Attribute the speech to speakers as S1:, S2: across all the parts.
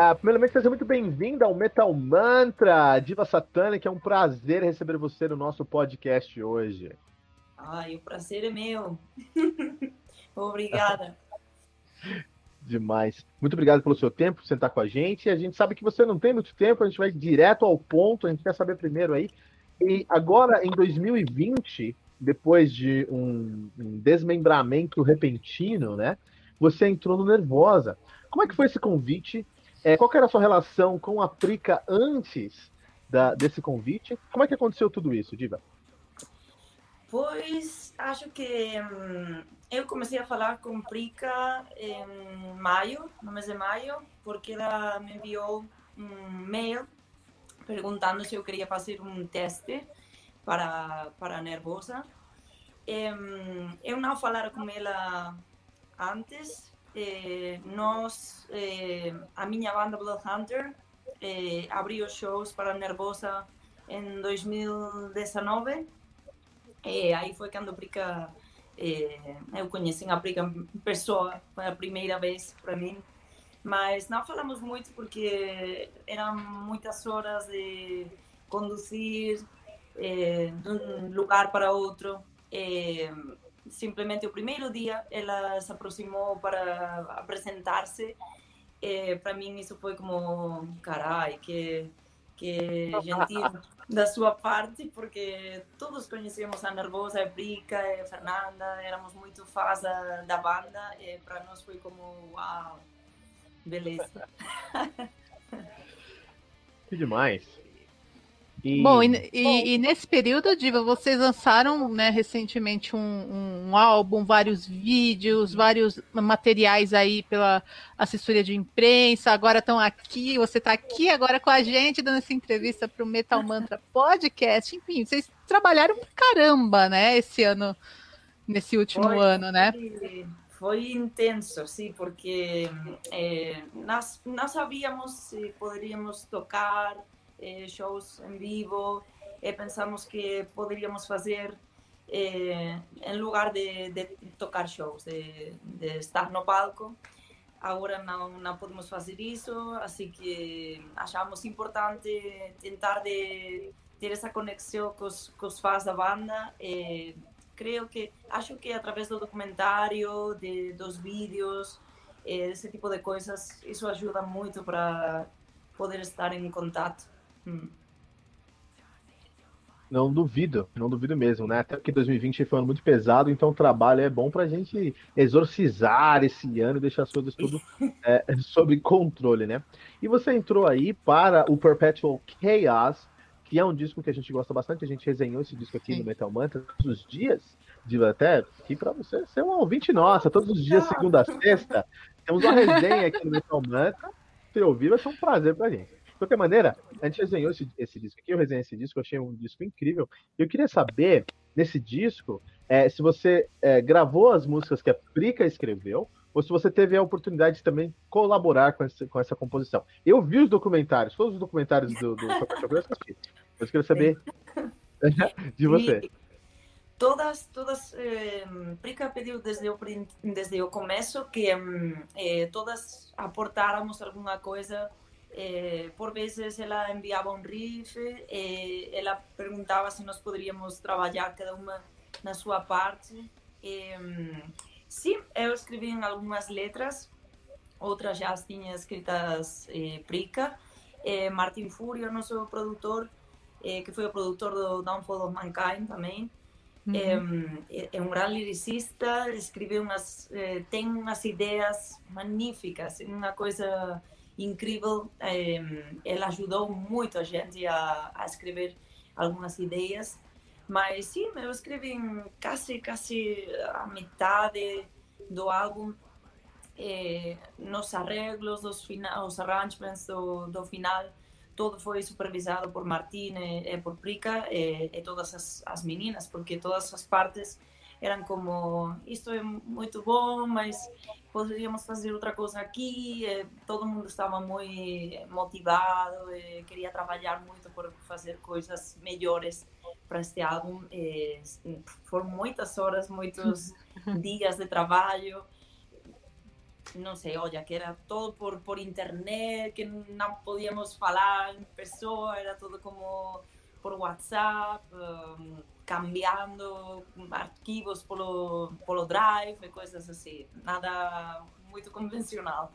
S1: Ah, primeiramente, seja muito bem-vinda ao Metal Mantra, Diva Satânica. É um prazer receber você no nosso podcast hoje.
S2: Ai, o prazer é meu. Obrigada.
S1: Demais. Muito obrigado pelo seu tempo, por sentar com a gente. A gente sabe que você não tem muito tempo, a gente vai direto ao ponto. A gente quer saber primeiro aí. E agora, em 2020, depois de um, um desmembramento repentino, né? Você entrou no Nervosa. Como é que foi esse convite? É, qual era a sua relação com a Prica antes da, desse convite? Como é que aconteceu tudo isso, Diva?
S2: Pois acho que hum, eu comecei a falar com Prica em maio, no mês de maio, porque ela me enviou um mail perguntando se eu queria fazer um teste para, para nervosa. eu não falara com ela antes, eh, nós, eh, a minha banda Bloodhunter eh, abriu shows para Nervosa em 2019 e aí foi quando a Prica, eh, eu conheci a Prica pessoa pela primeira vez para mim, mas não falamos muito porque eram muitas horas de conduzir eh, de um lugar para outro. Simplesmente o primeiro dia ela se aproximou para apresentar-se. Para mim isso foi como, carai, que, que gentil da sua parte, porque todos conhecíamos a Nervosa, a Brica, a Fernanda, éramos muito fãs da, da banda, e para nós foi como, uau, beleza.
S1: Que demais.
S3: E... Bom, e, e, e, nesse período, Diva, vocês lançaram né, recentemente um, um, álbum, vários vídeos, vários materiais aí pela assessoria de imprensa. Agora estão aqui, você está aqui agora com a gente dando essa entrevista para o Metal Mantra Podcast. Enfim, vocês trabalharam pra caramba, né, esse ano, nesse último foi, ano, né?
S2: Foi intenso, sim, porque é, nós, nós sabíamos se poderíamos tocar shows em vivo e pensamos que poderíamos fazer eh, em lugar de, de, tocar shows, de, de, estar no palco. Agora não, não podemos fazer isso, assim que achamos importante tentar de ter essa conexão com os, com os fãs da banda. E creio que, acho que através do documentário, de, dos vídeos, esse tipo de coisas, isso ajuda muito para poder estar em contato. Hum.
S1: Não duvido, não duvido mesmo, né? Até porque 2020 foi um ano muito pesado, então o trabalho é bom pra gente exorcizar esse ano e deixar as coisas tudo é, sob controle, né? E você entrou aí para o Perpetual Chaos, que é um disco que a gente gosta bastante, a gente resenhou esse disco aqui Sim. no Metal Mantra todos os dias, de até aqui para você ser um ouvinte nossa, todos os dias, segunda a sexta, temos uma resenha aqui no Metal Mantra, se ouvir vai ser um prazer pra gente. De qualquer maneira, a gente resenhou esse, esse disco aqui, eu resenhei esse disco, eu achei um disco incrível. E eu queria saber, nesse disco, é, se você é, gravou as músicas que a Prica escreveu, ou se você teve a oportunidade de também colaborar com, esse, com essa composição. Eu vi os documentários, todos os documentários do, do eu assisti. Eu queria saber de você. E
S2: todas, todas, eh, Prica pediu desde o, desde o começo que eh, todas aportáramos alguma coisa eh, por vezes ela enviava um riff, eh, ela perguntava se nós poderíamos trabalhar cada uma na sua parte. Eh, sim, eu escrevi em algumas letras, outras já as tinha escritas eh, Prica. Eh, Martin Furio, nosso produtor, eh, que foi o produtor do Downfall of Mankind também, uhum. é, é, um grande lyricista, escreveu umas, eh, tem umas ideias magníficas, uma coisa incrível. Ele ajudou muito a gente a, a escrever algumas ideias. Mas sim, eu escrevi quase, quase a metade do álbum. nos arreglos, final, os arrangements do, do final, todo foi supervisado por Martín e, e por Prica e, e todas as, as meninas, porque todas as partes eram como isto é muito bom, mas poderíamos fazer outra coisa aqui. E todo mundo estava muito motivado, e queria trabalhar muito por fazer coisas melhores para este álbum. Foram muitas horas, muitos dias de trabalho. Não sei, olha, que era todo por, por internet, que não podíamos falar em pessoa, era tudo como por WhatsApp. Um, cambiando arquivos pelo, pelo Drive coisas assim. Nada muito convencional.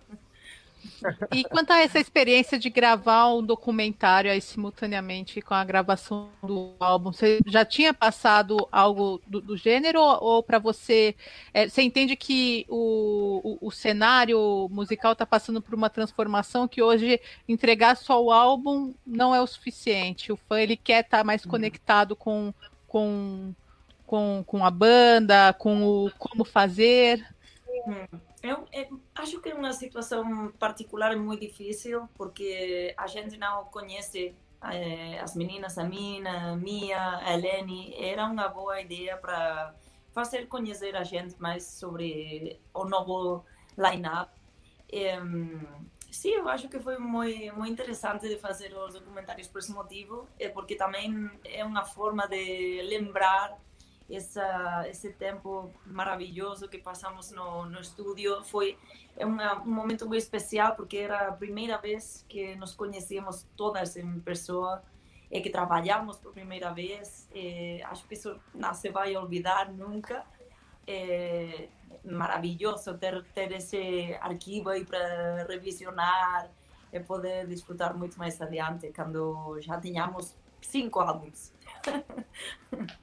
S3: E quanto a essa experiência de gravar um documentário aí simultaneamente com a gravação do álbum, você já tinha passado algo do, do gênero ou para você, é, você entende que o, o, o cenário musical está passando por uma transformação que hoje entregar só o álbum não é o suficiente. O fã ele quer estar tá mais conectado com com, com, com a banda, com o como fazer?
S2: Eu, eu, acho que é uma situação particular muito difícil, porque a gente não conhece eh, as meninas, a Mina, a Mia, a Eleni. Era uma boa ideia para fazer conhecer a gente mais sobre o novo line-up. Sim, eu acho que foi muito, muito interessante de fazer os documentários por esse motivo, é porque também é uma forma de lembrar essa, esse tempo maravilhoso que passamos no, no estúdio. Foi uma, um momento muito especial, porque era a primeira vez que nos conhecíamos todas em pessoa e que trabalhamos por primeira vez. E acho que isso não se vai olvidar nunca. É, maravilloso ter, ter esse arquivo aí para revisionar e poder desfrutar muito mais adiante, quando já tínhamos cinco álbuns.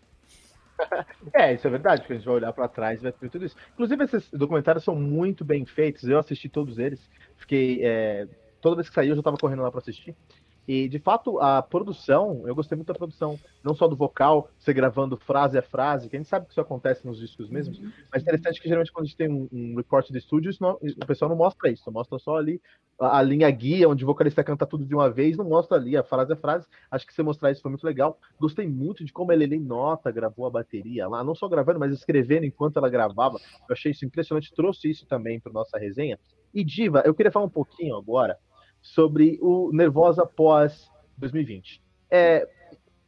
S1: É, isso é verdade, porque a gente vai olhar para trás e vai ter tudo isso. Inclusive, esses documentários são muito bem feitos, eu assisti todos eles, fiquei. É, toda vez que saiu, eu já estava correndo lá para assistir. E, de fato, a produção, eu gostei muito da produção, não só do vocal, você gravando frase a frase, que a gente sabe que isso acontece nos discos mesmo, uhum. mas interessante que geralmente quando a gente tem um, um report de estúdio, não, o pessoal não mostra isso, mostra só ali a, a, linha guia, onde o vocalista canta tudo de uma vez, não mostra ali a frase a frase. Acho que você mostrar isso foi muito legal. Gostei muito de como a Lele Nota gravou a bateria lá, não só gravando, mas escrevendo enquanto ela gravava. Eu achei isso impressionante, trouxe isso também para nossa resenha. E Diva, eu queria falar um pouquinho agora sobre o Nervosa pós 2020. É,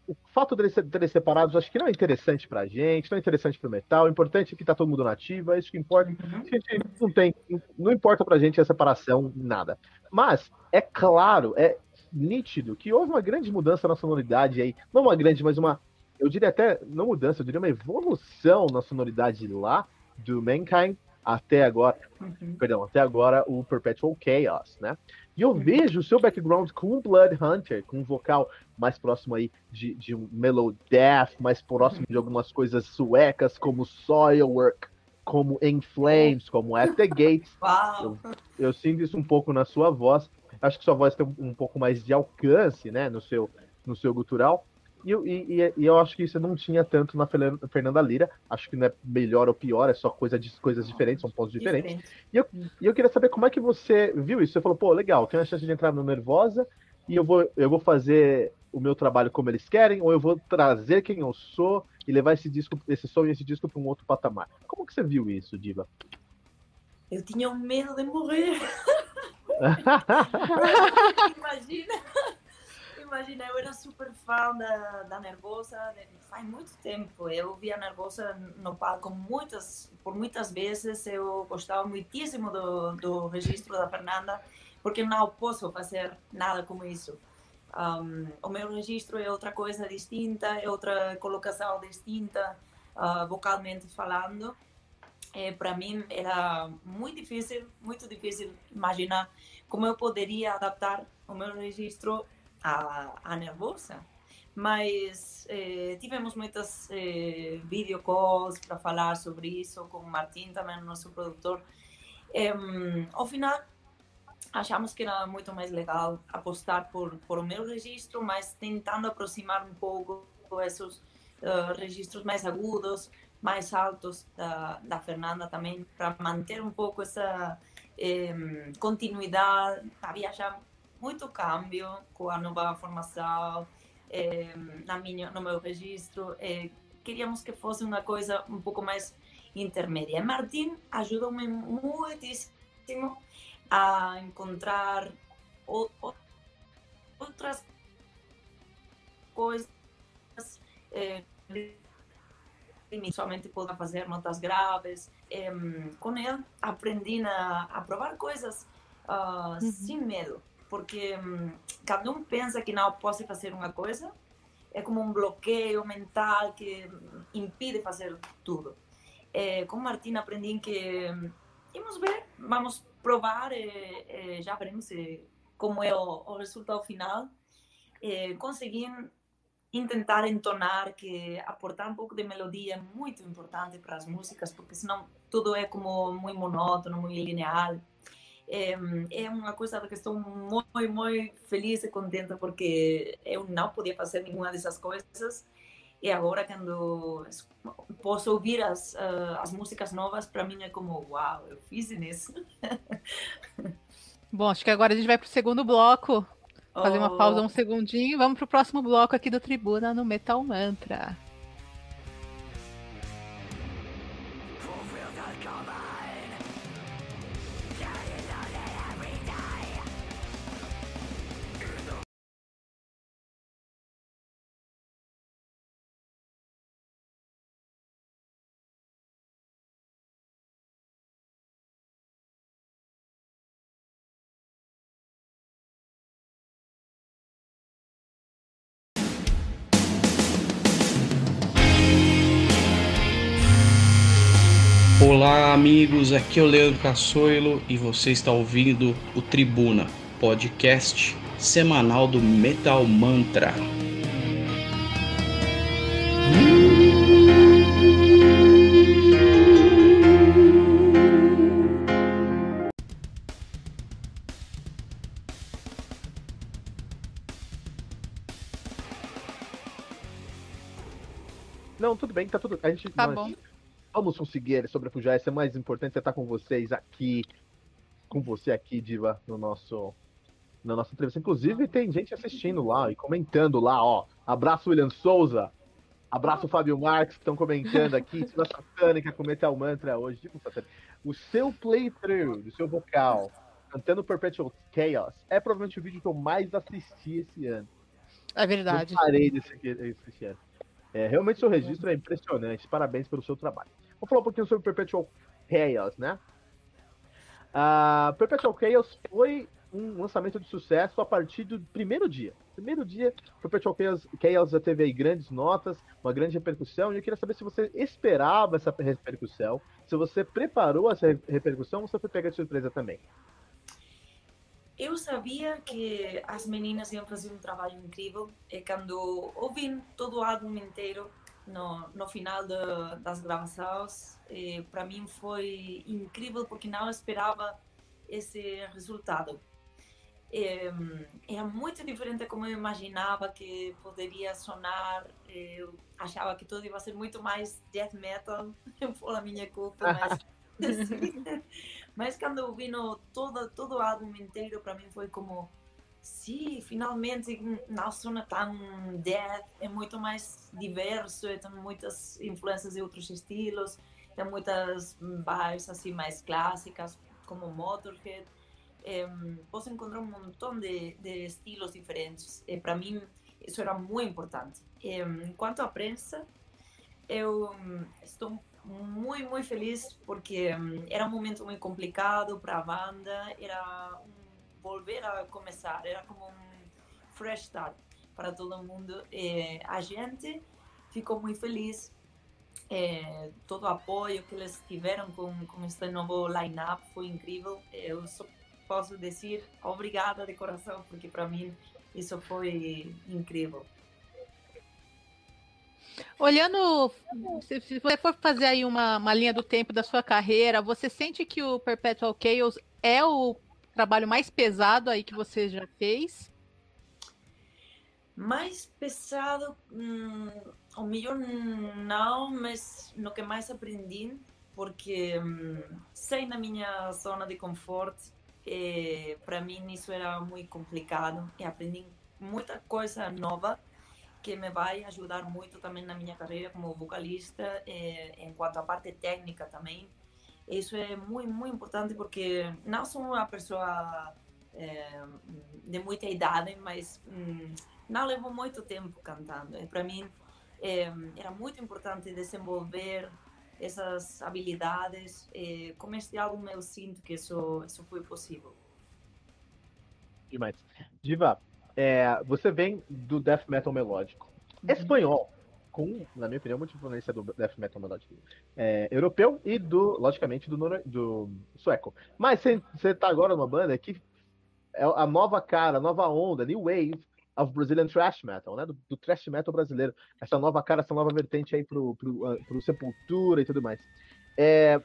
S1: o fato deles terem separados acho que não é interessante pra gente, não é interessante pro metal. O importante é que tá todo mundo nativo, é isso que importa. Uhum. A gente não tem, não importa pra gente a separação, nada. Mas é claro, é nítido que houve uma grande mudança na sonoridade aí, não uma grande, mas uma, eu diria até, não mudança, eu diria uma evolução na sonoridade lá do Mankind até agora, uhum. perdão, até agora o Perpetual Chaos, né? E eu vejo o seu background com Blood Hunter, com um vocal mais próximo aí de, de um mellow death, mais próximo de algumas coisas suecas, como Soilwork, como In Flames, como At the Gates. Eu, eu, sinto isso um pouco na sua voz. Acho que sua voz tem um, um pouco mais de alcance, né, no seu, no seu gutural. E, e, e, eu acho que isso não tinha tanto na Fernanda Lira. Acho que não é melhor ou pior, é só coisa de, coisas diferentes, são pontos diferentes. E eu, e eu queria saber como é que você viu isso. Você falou, pô, legal, tem a chance de entrar no Nervosa e eu vou, eu vou fazer o meu trabalho como eles querem, ou eu vou trazer quem eu sou e levar esse disco, esse som e esse disco para um outro patamar. Como que você viu isso, Diva?
S2: Eu tinha medo de morrer. Imagina imagina, eu era super fã da, da Nervosa faz muito tempo. Eu via a Nervosa no palco muitas, por muitas vezes. Eu gostava muitíssimo do, do registro da Fernanda, porque não posso fazer nada como isso. Um, o meu registro é outra coisa distinta, é outra colocação distinta, uh, vocalmente falando. É, para mim era muito difícil, muito difícil imaginar como eu poderia adaptar o meu registro a, nervosa. Mas eh, tivemos muitas eh, videocalls para falar sobre isso com o Martim, também nosso produtor. Eh, ao final, achamos que era muito mais legal apostar por, por o meu registro, mas tentando aproximar um pouco esses uh, registros mais agudos, mais altos da, da Fernanda também, para manter um pouco essa eh, continuidade. Havia já muito câmbio com a nova formação, eh, na minha, no meu registro. Eh, queríamos que fosse uma coisa um pouco mais intermédia. Martin ajudou-me muitíssimo a encontrar o, o, outras coisas eh, somente poder fazer notas graves. Eh, com ele aprendi a, a provar coisas uh, uhum. sem medo, porque um, cada um pensa que não pode fazer uma coisa, é como um bloqueio mental que impede fazer tudo. Eh, com Martina aprendi que vamos ver, vamos provar, eh, eh, já veremos como é o, o resultado final. consegui intentar entonar, que aportar um pouco de melodia é muito importante para as músicas, porque senão tudo é como muito monótono, muito linear. É, é uma coisa que estou muito, muito feliz e contenta, porque eu não podia fazer nenhuma dessas coisas. E agora, quando posso ouvir as, uh, as músicas novas, para mim é como, uau, eu fiz isso.
S3: Bom, acho que agora a gente vai para o segundo bloco. Fazer uma pausa um segundinho e vamos pro próximo bloco aqui do Tribuna no Metal Mantra.
S4: Olá, amigos. Aqui é o Leandro Cassoilo e você está ouvindo o Tribuna, podcast semanal do Metal Mantra.
S1: Não, tudo bem, tá tudo. A gente,
S3: tá bom
S1: vamos conseguir sobrepujar. Isso é mais importante, é estar com vocês aqui, com você aqui, Diva, no nosso, na nossa entrevista. Inclusive, tem gente assistindo lá e comentando lá, ó. Abraço, William Souza. Abraço, Fábio Marques, que estão comentando aqui. Tiva Satânica com Metal Mantra hoje. Tipo, o seu playthrough, do seu vocal, cantando Perpetual Chaos, é provavelmente o vídeo que eu mais assisti esse ano.
S3: É verdade.
S1: Eu parei desse, desse ano. É, realmente seu registro é impressionante. Parabéns pelo seu trabalho. Vou falar um pouquinho sobre Perpetual Chaos, né? Uh, Perpetual Chaos foi um lançamento de sucesso a partir do primeiro dia. Primeiro dia, Perpetual Chaos, Chaos já teve aí grandes notas, uma grande repercussão, e eu queria saber se você esperava essa repercussão, se você preparou essa repercussão ou se foi pega de surpresa também.
S2: Eu sabia que as meninas iam fazer um trabalho incrível e quando ouvi todo o álbum inteiro no, no final de, das gravações, para mim foi incrível porque não esperava esse resultado. É, era muito diferente como eu imaginava que poderia sonar. Eu achava que tudo ia ser muito mais death metal, por a minha culpa, mas Mas quando eu vi no, todo, todo o álbum inteiro, para mim foi como, sim, finalmente não sona tão death, é muito mais diverso, tem muitas influências de outros estilos, tem muitas vibes assim mais clássicas, como Motorhead. É, posso encontrar um montão de, de estilos diferentes. E para mim, isso era muito importante. É, enquanto à prensa, eu estou muito, muito feliz porque um, era um momento muito complicado para a banda, era um volver a começar, era como um fresh start para todo mundo. E a gente ficou muito feliz, é, todo o apoio que eles tiveram com, com este novo line-up foi incrível. Eu só posso dizer obrigada de coração, porque para mim isso foi incrível.
S3: Olhando, se, você for fazer aí uma, uma linha do tempo da sua carreira, você sente que o Perpetual Chaos é o trabalho mais pesado aí que você já fez?
S2: Mais pesado, hum, o melhor não, mas no que mais aprendi, porque hum, na minha zona de conforto, e para mim isso era muito complicado e aprendi muita coisa nova que me vai ajudar muito também na minha carreira como vocalista, e, enquanto a parte técnica também. Isso é muito, muito importante porque não sou uma pessoa é, de muita idade, mas hum, não levo muito tempo cantando. E para mim é, era muito importante desenvolver essas habilidades. E com este álbum eu sinto que isso, isso foi possível.
S1: Demais. Diva, é, você vem do death metal melódico. Uhum. Espanhol, com, na minha opinião, muita influência do death metal melódico é, europeu e do, logicamente, do, do sueco. Mas você tá agora numa banda que é a nova cara, a nova onda, new wave of Brazilian thrash metal, né? Do, do thrash metal brasileiro. Essa nova cara, essa nova vertente aí pro, pro, uh, pro Sepultura e tudo mais. É,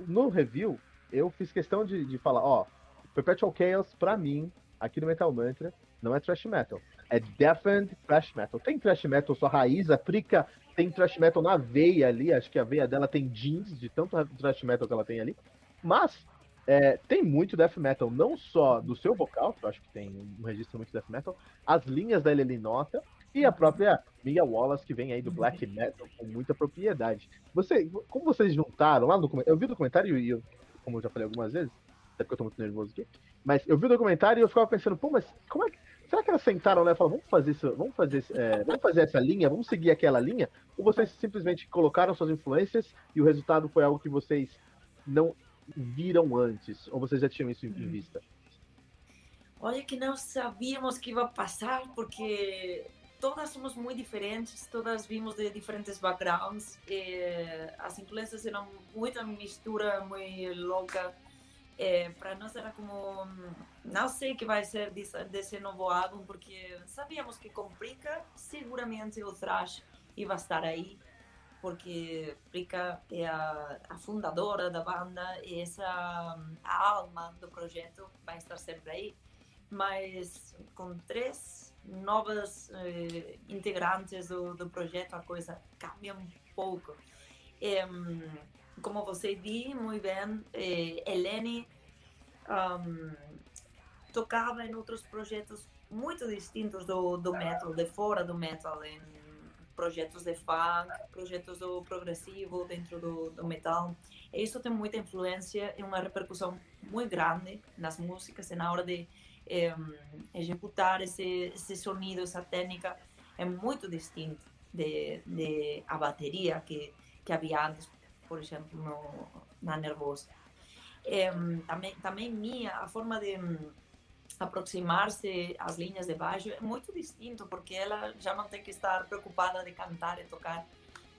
S1: no review, eu fiz questão de, de falar, ó, Perpetual Chaos, pra mim, aqui no Metal Mantra, não é thrash metal. É deafened thrash metal. Tem thrash metal sua raiz, a Prica tem thrash metal na veia ali, acho que a veia dela tem jeans de tanto thrash metal que ela tem ali. Mas é, tem muito death metal, não só do seu vocal, que eu acho que tem um registro muito death metal, as linhas da Eleni Nota e a própria Mia Wallace, que vem aí do black metal com muita propriedade. Você, como vocês juntaram lá no documentário? Eu vi o documentário e eu, como eu já falei algumas vezes, até porque eu tô muito nervoso aqui, mas eu vi o documentário e eu ficava pensando, pô, mas como é que. Será que elas sentaram lá e falaram, vamos fazer isso, vamos fazer, é, vamos fazer essa linha, vamos seguir aquela linha? Ou vocês simplesmente colocaram suas influências e o resultado foi algo que vocês não viram antes? Ou vocês já tinham isso em hum. vista?
S2: Olha que não sabíamos que ia passar, porque todas somos muito diferentes, todas vimos de diferentes backgrounds, as influências eram muita mistura, muito louca. Para nós era como, não sei o que vai ser desse, desse novo álbum, porque sabíamos que complica, seguramente o thrash ia estar aí, porque Prica é a, a, fundadora da banda e essa a alma do projeto vai estar sempre aí. Mas com três novas eh, integrantes do, do projeto, a coisa cambia um pouco. E, como você viu muito bem, eh, Eleni um, tocava em outros projetos muito distintos do, do metal, de fora do metal, em projetos de funk, projetos do progressivo dentro do, do metal. E isso tem muita influência e uma repercussão muito grande nas músicas e na hora de eh, executar esse, esse sonido, essa técnica é muito distinto de, de a bateria que, que havia antes, por exemplo, no, na Nervosa. Eh, também, também minha, a forma de aproximar-se às linhas de baixo é muito distinto, porque ela já não tem que estar preocupada de cantar e tocar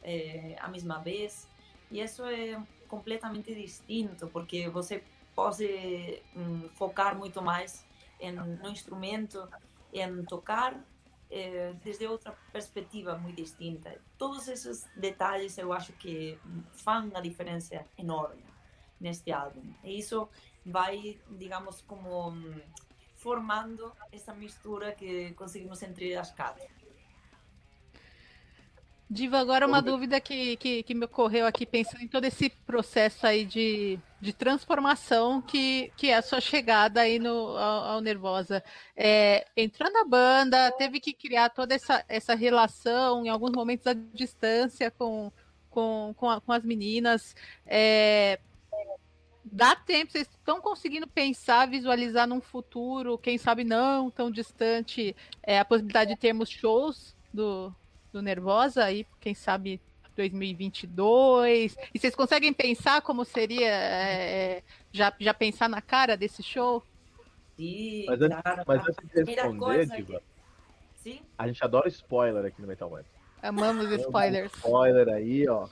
S2: é, a mesma vez. E isso é completamente distinto, porque você pode hum, focar muito mais em, no instrumento, em tocar é, desde outra perspectiva muito distinta. Todos esses detalhes eu acho que fazem uma diferença enorme neste álbum. E isso vai, digamos, como hum, formando essa mistura que conseguimos entre as quatro.
S3: Diva, agora uma dúvida que, que, que, me ocorreu aqui, pensando em todo esse processo aí de, de transformação que, que é a sua chegada aí no, ao, ao Nervosa. É, entrou na banda, teve que criar toda essa, essa relação, em alguns momentos à distância com, com, com, a, com as meninas. É, dá tempo, vocês estão conseguindo pensar, visualizar num futuro, quem sabe não tão distante, é, a possibilidade de termos shows do, do Nervosa aí, quem sabe 2022. E vocês conseguem pensar como seria, é, já, já pensar na cara desse show?
S2: Sim,
S1: mas antes, claro. mas antes de responder, Diva, Sim? a gente adora spoiler aqui no Metal Web.
S3: Amamos spoilers.
S1: Spoiler aí, ó.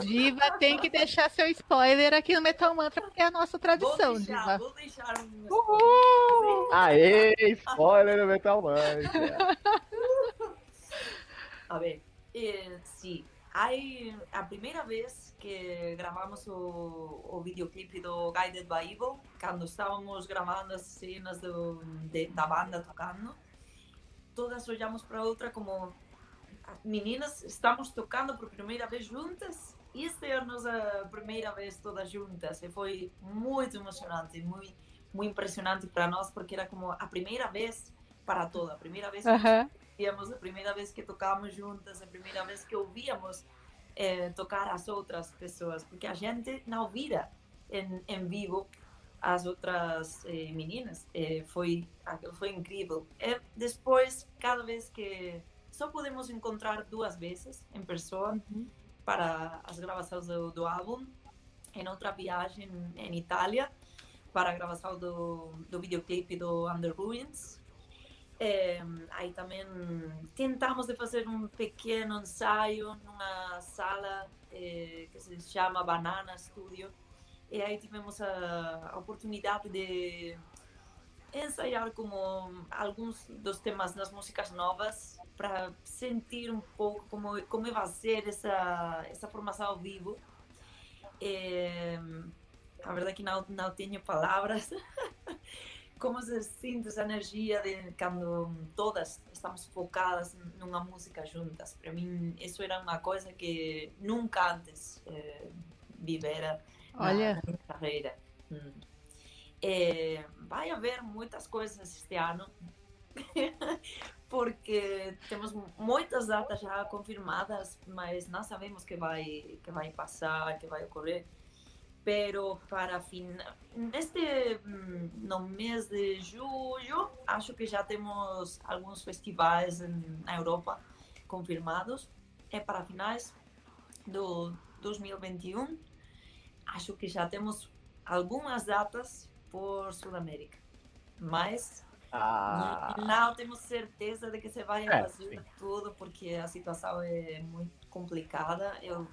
S3: Diva tem que deixar seu spoiler aqui no Metal Mantra, porque é a nossa tradição,
S2: vou deixar,
S3: Diva.
S2: Vou deixar um
S1: Uhul! Aê, spoiler no Metal Mantra.
S2: A ver, eh, sim. Aí, a primeira vez que gravamos o, o videoclipe do Guided by Evil, quando estávamos gravando as cenas do, de, da banda tocando, todas olhamos para outra como meninas, estamos tocando por primeira vez juntas esta é a nossa primeira vez todas juntas e foi muito emocionante, muito, muito impressionante para nós porque era como a primeira vez para toda, a primeira vez que a primeira vez que tocávamos juntas, a primeira vez que ouvíamos eh, tocar as outras pessoas, porque a gente não vira em, em vivo as outras eh, meninas. Eh, foi, foi incrível. E depois, cada vez que só podemos encontrar duas vezes em pessoa uhum. para as gravações do, do álbum, em outra viagem em Itália para a gravação do, do videoclipe do Under Ruins. É, aí também tentamos de fazer um pequeno ensaio numa sala é, que se chama Banana Studio, e aí tivemos a, a oportunidade de ensaiar como alguns dos temas das músicas novas para sentir um pouco como como vai ser essa essa formação ao vivo é, a verdade é que não não tenho palavras como se sente essa energia de quando todas estamos focadas numa música juntas para mim isso era uma coisa que nunca antes é, vivera
S3: Olha.
S2: na, carreira. Hum. É, vai haver muitas coisas este ano, porque temos muitas datas já confirmadas, mas não sabemos que vai que vai passar, que vai ocorrer. Pero para final, neste hum, no mês de julho, acho que já temos alguns festivais na Europa confirmados. É para finais do 2021 acho que já temos algumas datas por Sudamérica, mas ah. não temos certeza de que se vai é, fazer sim. tudo porque a situação é muito complicada. Eu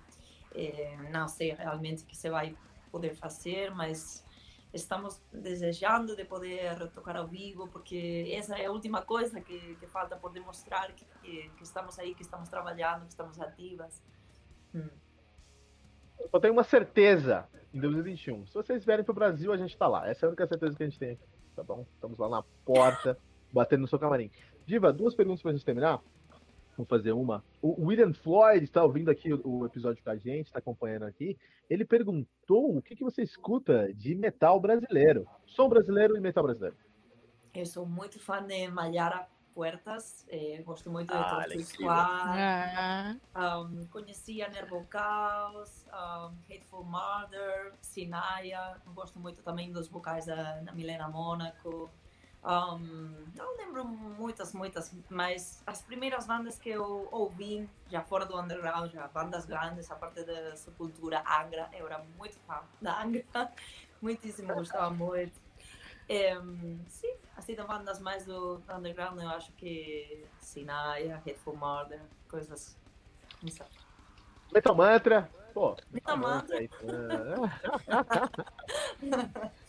S2: é, não sei realmente o que se vai poder fazer, mas estamos desejando de poder tocar ao vivo, porque essa é a última coisa que, que falta por demonstrar que, que, que, estamos aí, que estamos trabalhando, que estamos ativas. Hum.
S1: Eu tenho uma certeza em 2021. Se vocês vierem pro Brasil, a gente tá lá. Essa é a única certeza que a gente tem aqui. Tá bom? Estamos lá na porta, batendo no seu camarim. Diva, duas perguntas pra gente terminar. Vamos fazer uma. O William Floyd está ouvindo aqui o episódio com a gente, está acompanhando aqui. Ele perguntou o que, que você escuta de metal brasileiro. Som brasileiro e metal brasileiro.
S2: Eu sou muito fã de Mayara Puertas, eh, gosto muito de ah, Squad, um, conheci a Nervo Chaos, um, Hateful Mother, Sinaya, gosto muito também dos vocais da, da Milena Mônaco. Um, não lembro muitas, muitas, mas as primeiras bandas que eu ouvi, já fora do underground, já bandas grandes, a parte da Sepultura, Angra, eu era muito fã da Angra, muitíssimo, gostava muito. É, sim, assim, da bandas mais do underground, eu acho que Sinaya, Hateful Murder, coisas. Não sei.
S1: Metal Mantra, pô.
S2: Metal Mantra.
S1: eu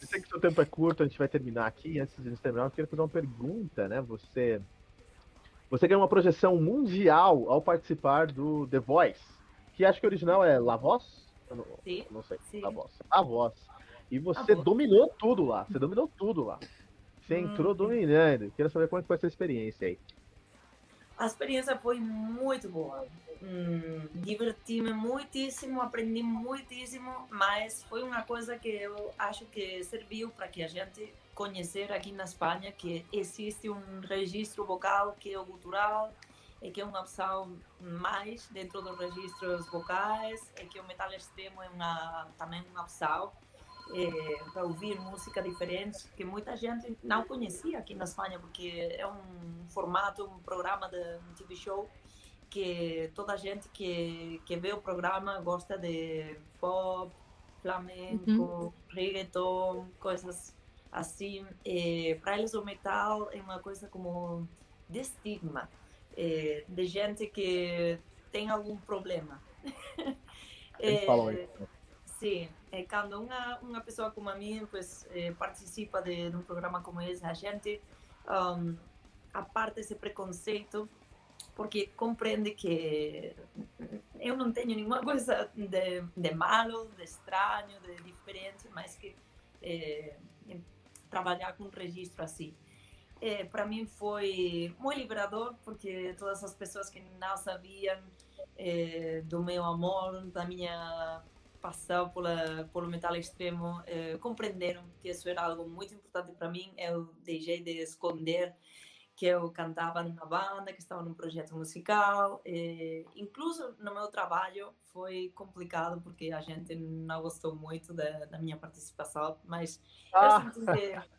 S1: sei que o seu tempo é curto, a gente vai terminar aqui. Antes de gente terminar, eu queria fazer uma pergunta, né? Você. Você ganhou uma projeção mundial ao participar do The Voice, que acho que o original é La Voz?
S2: Não, sim.
S1: Não sei.
S2: Sim.
S1: La Voz. A Voz. E você dominou tudo lá. Você dominou tudo lá. Você hum. entrou dominando. Quero saber como é foi essa experiência aí.
S2: A experiência foi muito boa. Hum, Diverti-me muitíssimo, aprendi muitíssimo, mas foi uma coisa que eu acho que serviu para que a gente conhecer aqui na Espanha que existe um registro vocal que é o gutural, e que é uma opção mais dentro dos registros vocais, e que o metal extremo é uma, também uma opção é, para ouvir música diferente que muita gente não conhecia aqui na Espanha, porque é um formato, um programa de um TV show que toda gente que, que vê o programa gosta de pop, flamenco, uhum. reggaeton, coisas assim. Para eles o metal é uma coisa como de estigma, é, de gente que tem algum problema.
S1: Eles falam isso.
S2: Sim, quando uma, uma pessoa como a mim pues, eh, participa de, de, um programa como esse, a gente um, aparta esse preconceito porque compreende que eu não tenho nenhuma coisa de, de malo, de estranho, de diferente, mas que é, trabalhar com um registro assim. é, para mim foi muito liberador, porque todas as pessoas que não sabiam é, do meu amor, da minha paixão pela, pelo metal extremo, é, compreenderam que isso era algo muito importante para mim. Eu deixei de esconder que eu cantava numa banda, que estava num projeto musical. E, incluso no meu trabalho foi complicado porque a gente não gostou muito da, da minha participação, mas ah. eu senti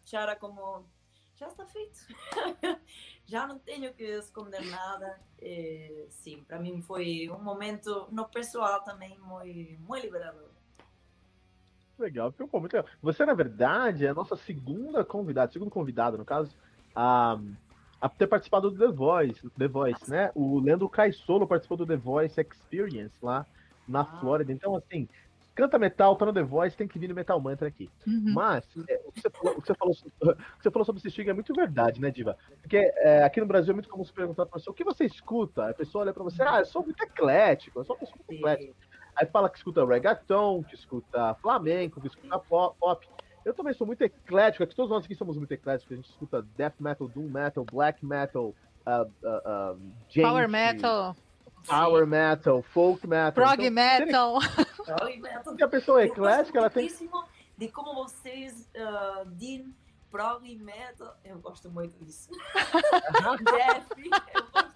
S2: que já era como já está feito. já não tenho que esconder nada. E, sim, para mim foi um momento no pessoal também muito, muito liberador.
S1: Legal, muito legal. Você, na verdade, é a nossa segunda convidada, segundo convidado, no caso, a, a ter participado do The Voice, The Voice, né? O Leandro Caissolo participou do The Voice Experience lá na ah. Flórida. Então, assim, canta metal, tá no The Voice, tem que vir no Metal Mantra aqui. Uhum. Mas, é, o, que você falou, o, que falou, o que você falou sobre esse estigma é muito verdade, né, Diva? Porque é, aqui no Brasil é muito comum se perguntar pra pessoa o que você escuta. A pessoa olha pra você, ah, eu sou muito eclético, eu sou uma pessoa muito eclética. Aí fala que escuta reggaeton, que escuta flamenco, que escuta pop. Eu também sou muito eclético, aqui todos nós aqui somos muito ecléticos, a gente escuta death metal, doom metal, black metal, uh, uh,
S3: uh, power metal.
S1: Power metal, folk metal.
S3: Prog então, metal.
S2: Prog metal.
S1: a pessoa é eclética, ela tem.
S2: De como vocês uh, dizem prog metal, eu gosto muito disso. Def, eu gosto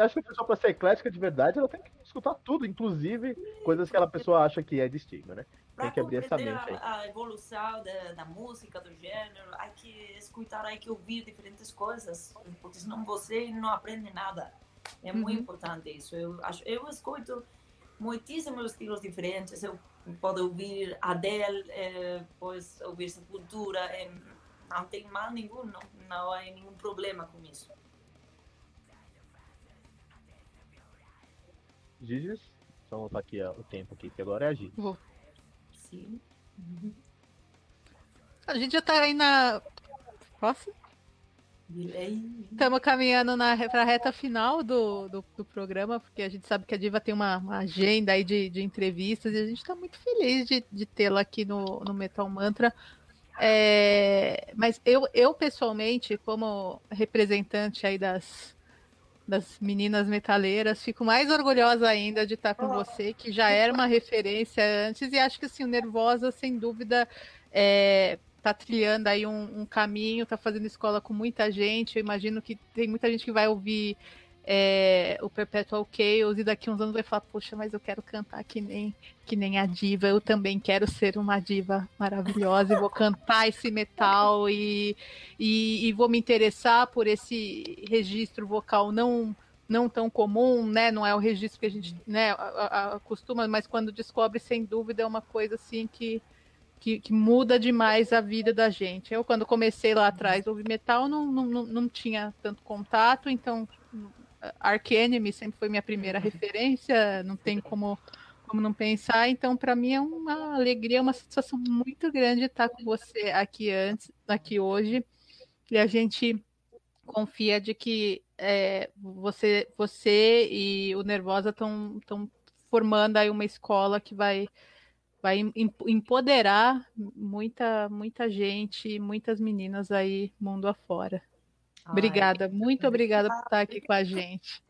S1: Acho que a pessoa, para ser eclética de verdade, ela tem que escutar tudo, inclusive coisas que aquela pessoa acha que é de estigma, né? Tem que abrir essa mente
S2: aí. A, a evolução da, da, música, do gênero, há que escutar, há que ouvir diferentes coisas, porque senão você não aprende nada. É uhum. muito importante isso. Eu, acho, eu escuto muitíssimos estilos diferentes. Eu posso ouvir Adele, eh, pois ouvir Sepultura, eh, não tem mal nenhum, não, não há nenhum problema com isso.
S1: Gigi, só voltar aqui ó, o tempo aqui, que agora é a Gigi. Vou.
S3: Sim. Uhum. A gente já tá aí na. Posso? Estamos caminhando para a reta final do, do, do, programa, porque a gente sabe que a Diva tem uma, uma agenda aí de, de, entrevistas e a gente está muito feliz de, de tê-la aqui no, no Metal Mantra. É, mas eu, eu, pessoalmente, como representante aí das, das meninas metaleiras. Fico mais orgulhosa ainda de estar com você, que já era uma referência antes, e acho que assim, o Nervosa, sem dúvida, é, tá trilhando aí um, um caminho, tá fazendo escola com muita gente. Eu imagino que tem muita gente que vai ouvir é, o Perpetual Chaos e daqui uns anos vai falar, poxa, mas eu quero cantar que nem, que nem a diva, eu também quero ser uma diva maravilhosa e vou cantar esse metal e, e, e vou me interessar por esse registro vocal não não tão comum, né? Não é o registro que a gente né, acostuma, mas quando descobre, sem dúvida, é uma coisa assim que, que, que, muda demais a vida da gente. Eu, quando comecei lá atrás, ouvir metal, não, não, não tinha tanto contato, então Ark Enemy sempre foi minha primeira referência, não tem como, como não pensar. Então, para mim é uma alegria, uma satisfação muito grande estar com você aqui antes, aqui hoje. E a gente confia de que é, você, você e o Nervosa estão formando aí uma escola que vai vai empoderar muita muita gente, muitas meninas aí mundo afora. Obrigada, muito obrigada por estar aqui com a gente.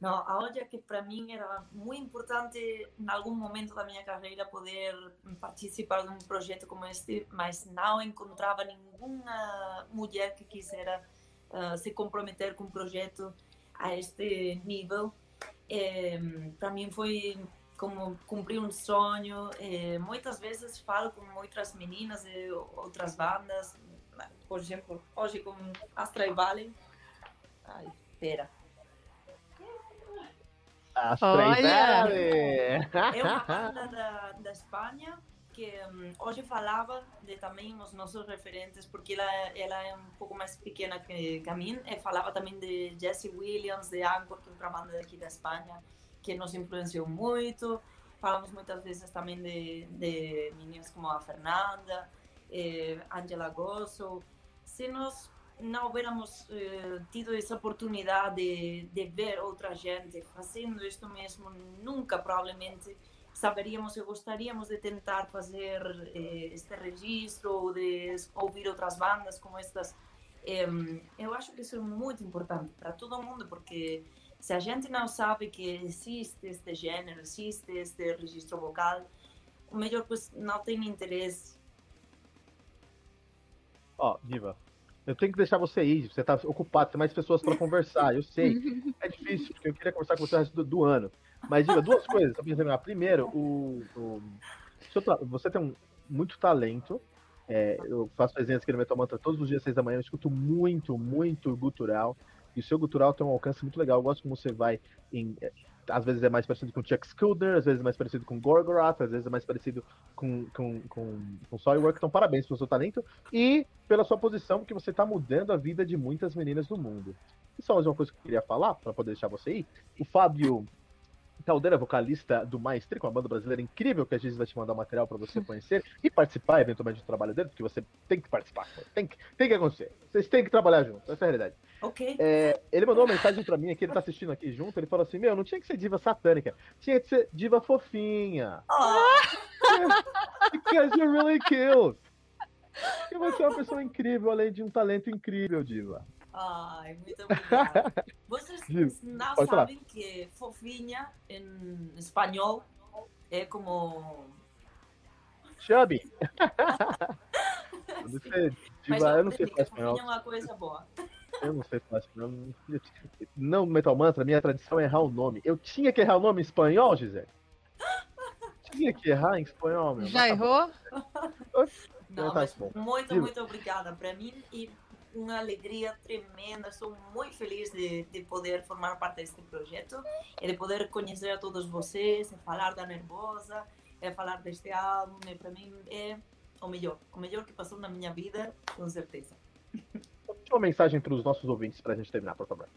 S2: Não, a Olha que para mim era muito importante em algum momento da minha carreira poder participar de um projeto como este, mas não encontrava nenhuma mulher que quisera uh, se comprometer com um projeto a este nível. Para mim foi como cumprir um sonho. Muitas vezes falo com outras meninas de outras bandas, por exemplo, hoje com Astra Valley. Ai, espera.
S1: Astra Valley!
S2: É uma banda da, da Espanha que um, hoje falava de também os nossos referentes, porque ela, ela é um pouco mais pequena que, que a mim, e falava também de Jesse Williams, de Anchor, que é outra banda daqui da Espanha, que nos influenciou muito. Falamos muitas vezes também de, de meninas como a Fernanda, eh, Angela Gosso, se nós não houvéssemos eh, tido essa oportunidade de, de ver outra gente fazendo isto mesmo, nunca provavelmente saberíamos e gostaríamos de tentar fazer eh, este registro ou de ouvir outras bandas como estas. Eh, eu acho que isso é muito importante para todo mundo, porque se a gente não sabe que existe este gênero, existe este registro vocal, o melhor pues, não tem interesse.
S1: Ó, oh, Diva, eu tenho que deixar você ir, você tá ocupado, tem mais pessoas para conversar, eu sei. É difícil, porque eu queria conversar com você o resto do, do ano. Mas, Diva, duas coisas, só pra Primeiro, o, o, você tem um, muito talento. É, eu faço presença aqui no Metal Mantra todos os dias, seis da manhã, eu escuto muito, muito gutural. E o seu gutural tem um alcance muito legal. Eu gosto como você vai em. Às vezes é mais parecido com Chuck Schuldiner, às vezes é mais parecido com Gorgoroth, às vezes é mais parecido com, com, com, com Soilwork. Então, parabéns pelo seu talento e pela sua posição, porque você está mudando a vida de muitas meninas do mundo. E só mais uma coisa que eu queria falar, para poder deixar você ir. O Fábio Caldeira, vocalista do Maestri, com uma banda brasileira incrível, que a gente vai te mandar material para você conhecer e participar eventualmente do trabalho dele, porque você tem que participar, tem que, tem que acontecer. Vocês têm que trabalhar juntos, essa é a realidade.
S2: Ok.
S1: É, ele mandou uma mensagem para mim aqui, ele tá assistindo aqui junto, ele falou assim: Meu, não tinha que ser diva satânica, tinha que ser diva fofinha. Oh. Because you really killed. Porque você é uma pessoa incrível, além de um talento incrível, diva.
S2: Ai, muito obrigada. Vocês não sabem falar. que fofinha em espanhol é como.
S1: Chubby! você,
S2: Mas eu não sei falar espanhol. é uma coisa boa.
S1: Eu não sei falar espanhol. Não, Metal Mantra, minha tradição é errar o nome. Eu tinha que errar o nome em espanhol, Gisele? Tinha que errar em espanhol, meu.
S3: Já errou?
S2: Não, tá muito, muito obrigada para mim e uma alegria tremenda. Estou muito feliz de, de poder formar parte deste projeto e de poder conhecer a todos vocês, falar da Nervosa, falar deste álbum. E para mim é o melhor, o melhor que passou na minha vida, com certeza.
S1: Uma mensagem para os nossos ouvintes para a gente terminar, por favor.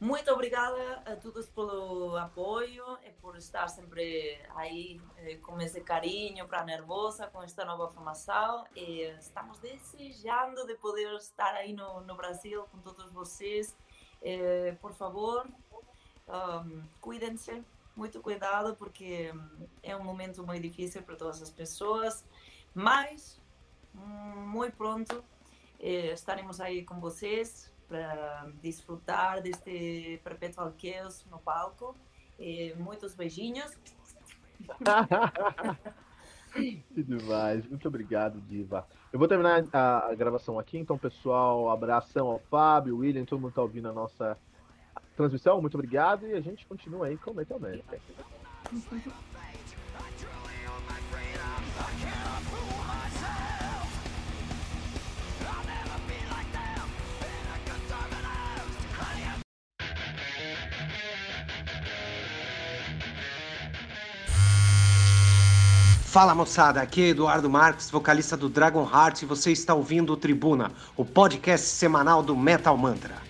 S2: Muito obrigada a todos pelo apoio e por estar sempre aí eh, com esse carinho para a Nervosa, com esta nova formação. E estamos desejando de poder estar aí no, no Brasil com todos vocês. Eh, por favor, um, cuidem-se, muito cuidado, porque é um momento muito difícil para todas as pessoas. Mas, muito pronto, eh, estaremos aí com vocês para desfrutar deste Perpetual Chaos no palco. E muitos beijinhos.
S1: que demais. Muito obrigado, Diva. Eu vou terminar a, gravação aqui, então, pessoal, abração ao Fábio, William, todo mundo está ouvindo a nossa transmissão. Muito obrigado e a gente continua aí com o Metal.
S5: Fala moçada, aqui é Eduardo Marques, vocalista do Dragon Heart, e você está ouvindo o Tribuna, o podcast semanal do Metal Mantra.